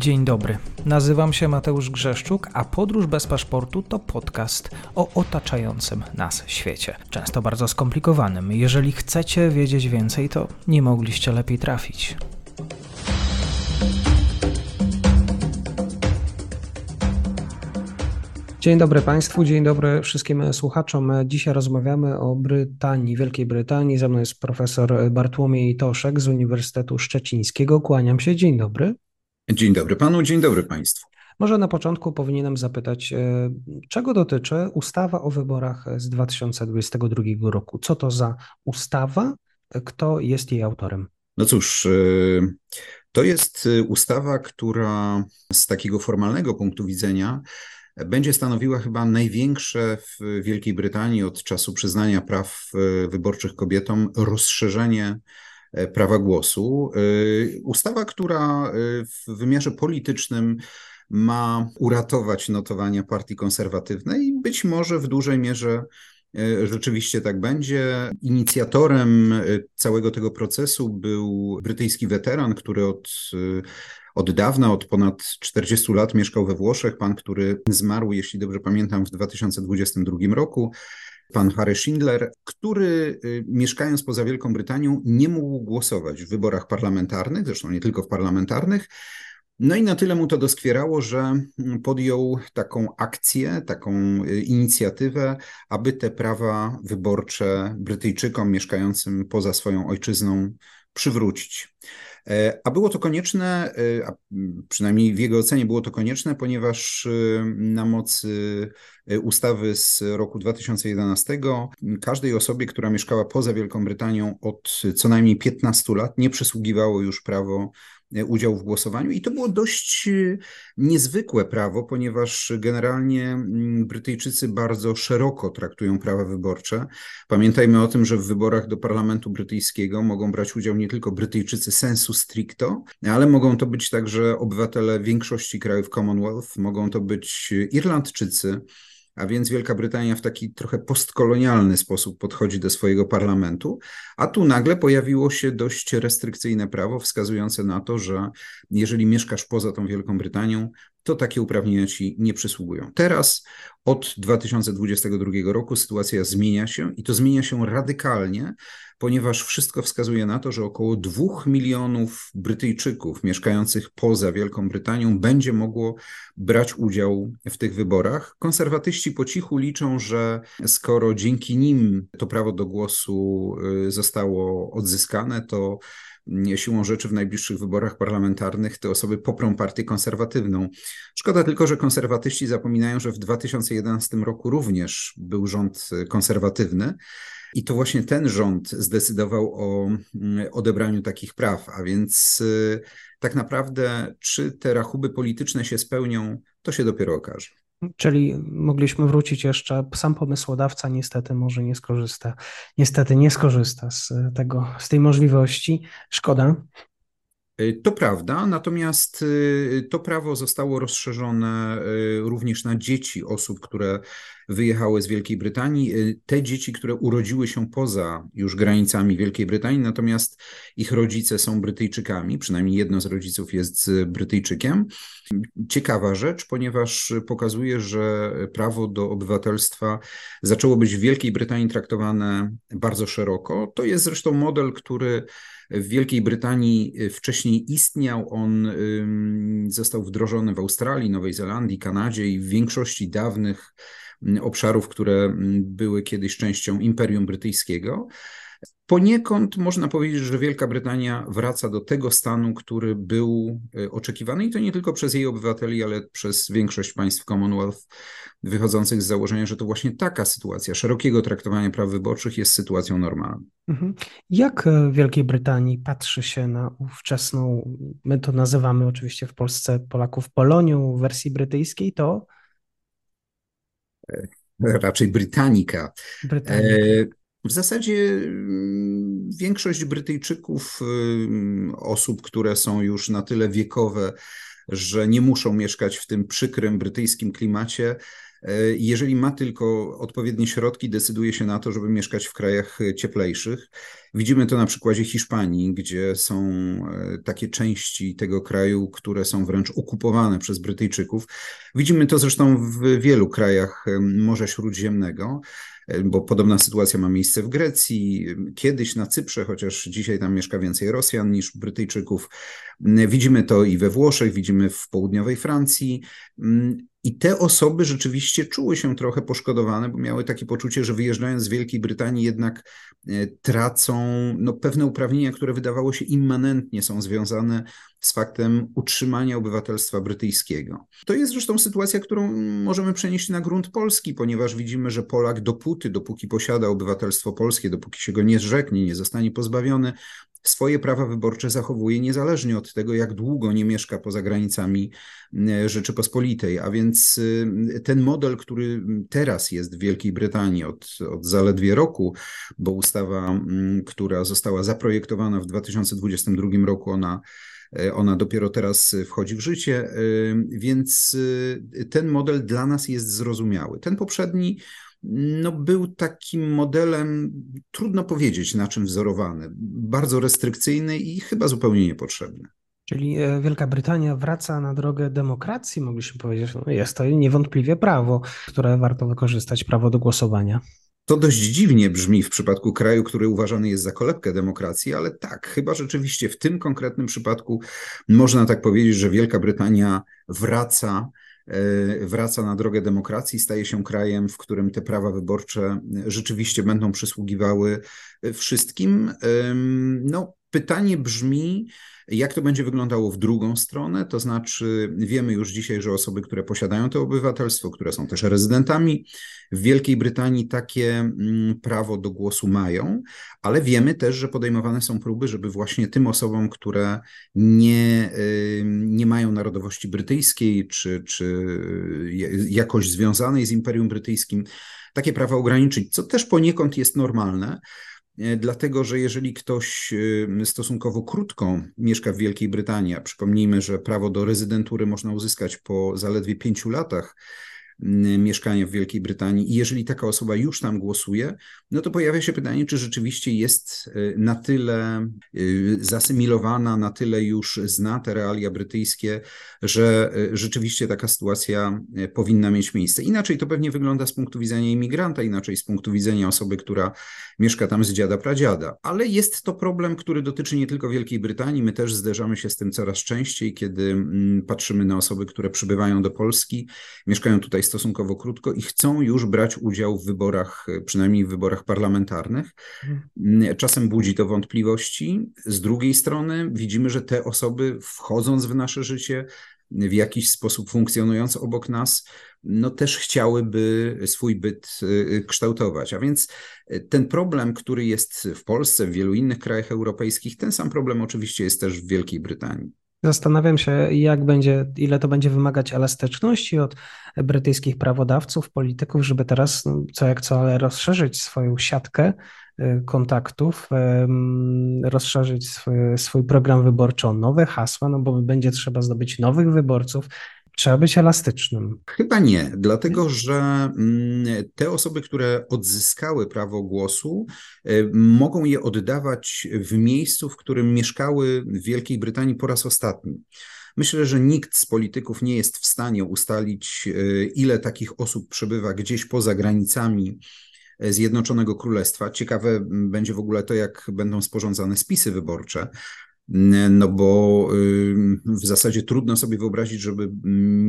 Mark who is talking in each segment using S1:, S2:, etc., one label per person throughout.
S1: Dzień dobry. Nazywam się Mateusz Grzeszczuk, a Podróż bez paszportu to podcast o otaczającym nas świecie. Często bardzo skomplikowanym. Jeżeli chcecie wiedzieć więcej, to nie mogliście lepiej trafić. Dzień dobry Państwu, dzień dobry wszystkim słuchaczom. Dzisiaj rozmawiamy o Brytanii, Wielkiej Brytanii. Ze mną jest profesor Bartłomiej Toszek z Uniwersytetu Szczecińskiego. Kłaniam się, dzień dobry.
S2: Dzień dobry panu, dzień dobry państwu.
S1: Może na początku powinienem zapytać, e, czego dotyczy ustawa o wyborach z 2022 roku? Co to za ustawa? Kto jest jej autorem?
S2: No cóż, e, to jest ustawa, która z takiego formalnego punktu widzenia będzie stanowiła chyba największe w Wielkiej Brytanii od czasu przyznania praw e, wyborczych kobietom rozszerzenie e, prawa głosu. E, ustawa, która w wymiarze politycznym ma uratować notowania partii konserwatywnej i być może w dużej mierze Rzeczywiście tak będzie. Inicjatorem całego tego procesu był brytyjski weteran, który od od dawna, od ponad 40 lat mieszkał we Włoszech. Pan, który zmarł, jeśli dobrze pamiętam, w 2022 roku. Pan Harry Schindler, który y, mieszkając poza Wielką Brytanią nie mógł głosować w wyborach parlamentarnych, zresztą nie tylko w parlamentarnych, no i na tyle mu to doskwierało, że mm, podjął taką akcję, taką y, inicjatywę, aby te prawa wyborcze Brytyjczykom mieszkającym poza swoją ojczyzną przywrócić. E, a było to konieczne, e, przynajmniej w jego ocenie było to konieczne, ponieważ e, na mocy ustawy z roku 2011 każdej osobie, która mieszkała poza Wielką Brytanią od co najmniej 15 lat, nie przysługiwało już prawo udział w głosowaniu. I to było dość niezwykłe prawo, ponieważ generalnie mm, Brytyjczycy bardzo szeroko traktują prawa wyborcze. Pamiętajmy o tym, że w wyborach do Parlamentu Brytyjskiego mogą brać udział nie tylko Brytyjczycy sensu stricto, ale mogą to być także obywatele większości krajów Commonwealth, mogą to być Irlandczycy a więc Wielka Brytania w taki trochę postkolonialny sposób podchodzi do swojego parlamentu, a tu nagle pojawiło się dość restrykcyjne prawo wskazujące na to, że jeżeli mieszkasz poza tą Wielką Brytanią, to takie uprawnienia ci nie przysługują. Teraz od 2022 roku sytuacja zmienia się i to zmienia się radykalnie, ponieważ wszystko wskazuje na to, że około 2 milionów Brytyjczyków mieszkających poza Wielką Brytanią będzie mogło brać udział w tych wyborach. Konserwatyści po cichu liczą, że skoro dzięki nim to prawo do głosu y, zostało odzyskane, to siłą rzeczy w najbliższych wyborach parlamentarnych te osoby poprą partię konserwatywną. Szkoda tylko, że konserwatyści zapominają, że w 2011 roku również był rząd konserwatywny. I to właśnie ten rząd zdecydował o mm, odebraniu takich praw, a więc y, tak naprawdę, czy te rachuby polityczne się spełnią, to się dopiero okaże.
S1: Czyli mogliśmy wrócić jeszcze, sam pomysłodawca niestety może nie skorzysta, niestety nie skorzysta z tego, z tej możliwości. Szkoda.
S2: Y, to prawda, natomiast y, to prawo zostało rozszerzone również na dzieci osób, które wyjechały z Wielkiej Brytanii. Te dzieci, które urodziły się poza już granicami Wielkiej Brytanii, natomiast ich rodzice są Brytyjczykami, przynajmniej jedno z rodziców jest Brytyjczykiem. Ciekawa rzecz, ponieważ pokazuje, że prawo do obywatelstwa zaczęło być w Wielkiej Brytanii traktowane bardzo szeroko. To jest zresztą model, który w Wielkiej Brytanii wcześniej istniał. On został wdrożony w Australii, Nowej Zelandii, Kanadzie i w większości dawnych obszarów, które były kiedyś częścią Imperium Brytyjskiego. Poniekąd można powiedzieć, że Wielka Brytania wraca do tego stanu, który był e, oczekiwany i to nie tylko przez jej obywateli, ale przez większość państw Commonwealth, wychodzących z założenia, że to właśnie taka sytuacja szerokiego traktowania praw wyborczych jest sytuacją normalną.
S1: Mhm. Jak w Wielkiej Brytanii patrzy się na ówczesną, my to nazywamy oczywiście w Polsce Polaków Polonią w wersji brytyjskiej, to
S2: raczej Britannica. Britannica. E, w zasadzie mm, większość Brytyjczyków, y, osób, które są już na tyle wiekowe, że nie muszą mieszkać w tym przykrym brytyjskim klimacie, jeżeli ma tylko odpowiednie środki, decyduje się na to, żeby mieszkać w krajach cieplejszych. Widzimy to na przykładzie Hiszpanii, gdzie są e, takie części tego kraju, które są wręcz okupowane przez Brytyjczyków. Widzimy to zresztą w wielu krajach Morza Śródziemnego e, bo podobna sytuacja ma miejsce w Grecji, kiedyś na Cyprze, chociaż dzisiaj tam mieszka więcej Rosjan niż Brytyjczyków. Widzimy to i we Włoszech, widzimy w południowej Francji. I te osoby rzeczywiście czuły się trochę poszkodowane, bo miały takie poczucie, że wyjeżdżając z Wielkiej Brytanii jednak e, tracą no, pewne uprawnienia, które wydawało się immanentnie są związane z faktem utrzymania obywatelstwa brytyjskiego. To jest zresztą sytuacja, którą możemy przenieść na grunt polski, ponieważ widzimy, że Polak dopóty, dopóki posiada obywatelstwo polskie, dopóki się go nie zrzeknie, nie zostanie pozbawiony, swoje prawa wyborcze zachowuje niezależnie od tego, jak długo nie mieszka poza granicami e, Rzeczypospolitej. A więc e, ten model, który teraz jest w Wielkiej Brytanii od, od zaledwie roku, bo ustawa, która została zaprojektowana w 2022 roku, ona e, ona dopiero teraz wchodzi w życie, więc ten model dla nas jest zrozumiały. Ten poprzedni no, był takim modelem, trudno powiedzieć na czym wzorowany, bardzo restrykcyjny i chyba zupełnie niepotrzebny.
S1: Czyli e, Wielka Brytania wraca na drogę demokracji, mogliśmy powiedzieć. No jest to niewątpliwie prawo, które warto wykorzystać, prawo do głosowania.
S2: To dość dziwnie brzmi w przypadku kraju, który uważany jest za kolebkę demokracji, ale tak, chyba rzeczywiście w tym konkretnym przypadku można tak powiedzieć, że Wielka Brytania wraca wraca na drogę demokracji, staje się krajem, w którym te prawa wyborcze rzeczywiście będą przysługiwały wszystkim. No, pytanie brzmi, jak to będzie wyglądało w drugą stronę? To znaczy, wiemy już dzisiaj, że osoby, które posiadają to obywatelstwo, które są też rezydentami w Wielkiej Brytanii, takie mm, prawo do głosu mają, ale wiemy też, że podejmowane są próby, żeby właśnie tym osobom, które nie, nie mają narodowości brytyjskiej czy, czy jakoś związanej z Imperium Brytyjskim, takie prawa ograniczyć, co też poniekąd jest normalne. E, dlatego że jeżeli ktoś e, stosunkowo krótko mieszka w Wielkiej Brytanii, a przypomnijmy, że prawo do rezydentury można uzyskać po zaledwie pięciu latach, mieszkania w Wielkiej Brytanii i jeżeli taka osoba już tam głosuje, no to pojawia się pytanie, czy rzeczywiście jest y, na tyle y, zasymilowana, na tyle już zna te realia brytyjskie, że y, rzeczywiście taka sytuacja powinna mieć miejsce. Inaczej to pewnie wygląda z punktu widzenia imigranta, inaczej z punktu widzenia osoby, która mieszka tam z dziada pradziada. Ale jest to problem, który dotyczy nie tylko Wielkiej Brytanii. My też zderzamy się z tym coraz częściej, kiedy mm, patrzymy na osoby, które przybywają do Polski, mieszkają tutaj stosunkowo krótko i chcą już brać udział w wyborach, przynajmniej w wyborach parlamentarnych. Mhm. Czasem budzi to wątpliwości. Z drugiej strony widzimy, że te osoby wchodząc w nasze życie, w jakiś sposób funkcjonując obok nas, no też chciałyby swój byt y, kształtować. A więc ten problem, który jest w Polsce, w wielu innych krajach europejskich, ten sam problem oczywiście jest też w Wielkiej Brytanii.
S1: Zastanawiam się, jak będzie, ile to będzie wymagać elastyczności od brytyjskich prawodawców, polityków, żeby teraz no, co jak co, ale rozszerzyć swoją siatkę y, kontaktów, rozszerzyć swój, swój program wyborczy o nowe hasła, no bo będzie trzeba zdobyć nowych wyborców, Trzeba być elastycznym.
S2: Chyba nie, dlatego że mm, te osoby, które odzyskały prawo głosu, y, mogą je oddawać w miejscu, w którym mieszkały w Wielkiej Brytanii po raz ostatni. Myślę, że nikt z polityków nie jest w stanie ustalić, y, ile takich osób przebywa gdzieś poza granicami y, Zjednoczonego Królestwa. Ciekawe będzie w ogóle to, jak będą sporządzane spisy wyborcze no bo w zasadzie trudno sobie wyobrazić, żeby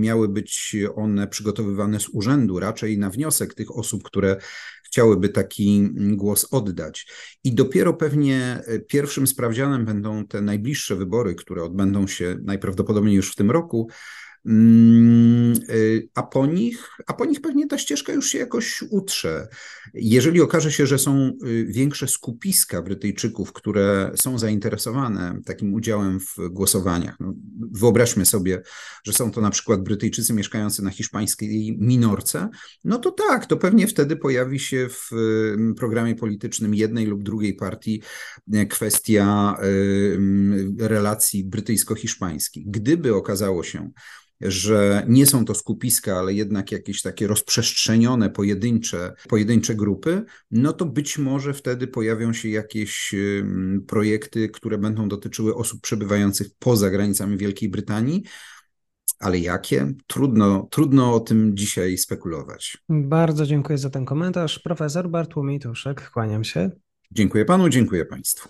S2: miały być one przygotowywane z urzędu, raczej na wniosek tych osób, które chciałyby taki głos oddać. I dopiero pewnie pierwszym sprawdzianem będą te najbliższe wybory, które odbędą się najprawdopodobniej już w tym roku. Mm, y, a po nich, a po nich pewnie ta ścieżka już się jakoś utrze. Jeżeli okaże się, że są y, większe skupiska Brytyjczyków, które są zainteresowane takim udziałem w głosowaniach, no, wyobraźmy sobie, że są to na przykład Brytyjczycy mieszkający na hiszpańskiej Minorce, no to tak, to pewnie wtedy pojawi się w programie politycznym jednej lub drugiej partii e, kwestia relacji brytyjsko-hiszpańskich. Gdyby okazało się, że nie są to skupiska, ale jednak jakieś takie rozprzestrzenione, pojedyncze, pojedyncze grupy, no to być może wtedy pojawią się jakieś projekty, które będą dotyczyły osób przebywających poza granicami Wielkiej Brytanii. Ale jakie? Trudno, trudno o tym dzisiaj spekulować.
S1: Bardzo dziękuję za ten komentarz. Profesor Bartłomiej Tuszek, kłaniam się.
S2: Dziękuję panu, dziękuję państwu.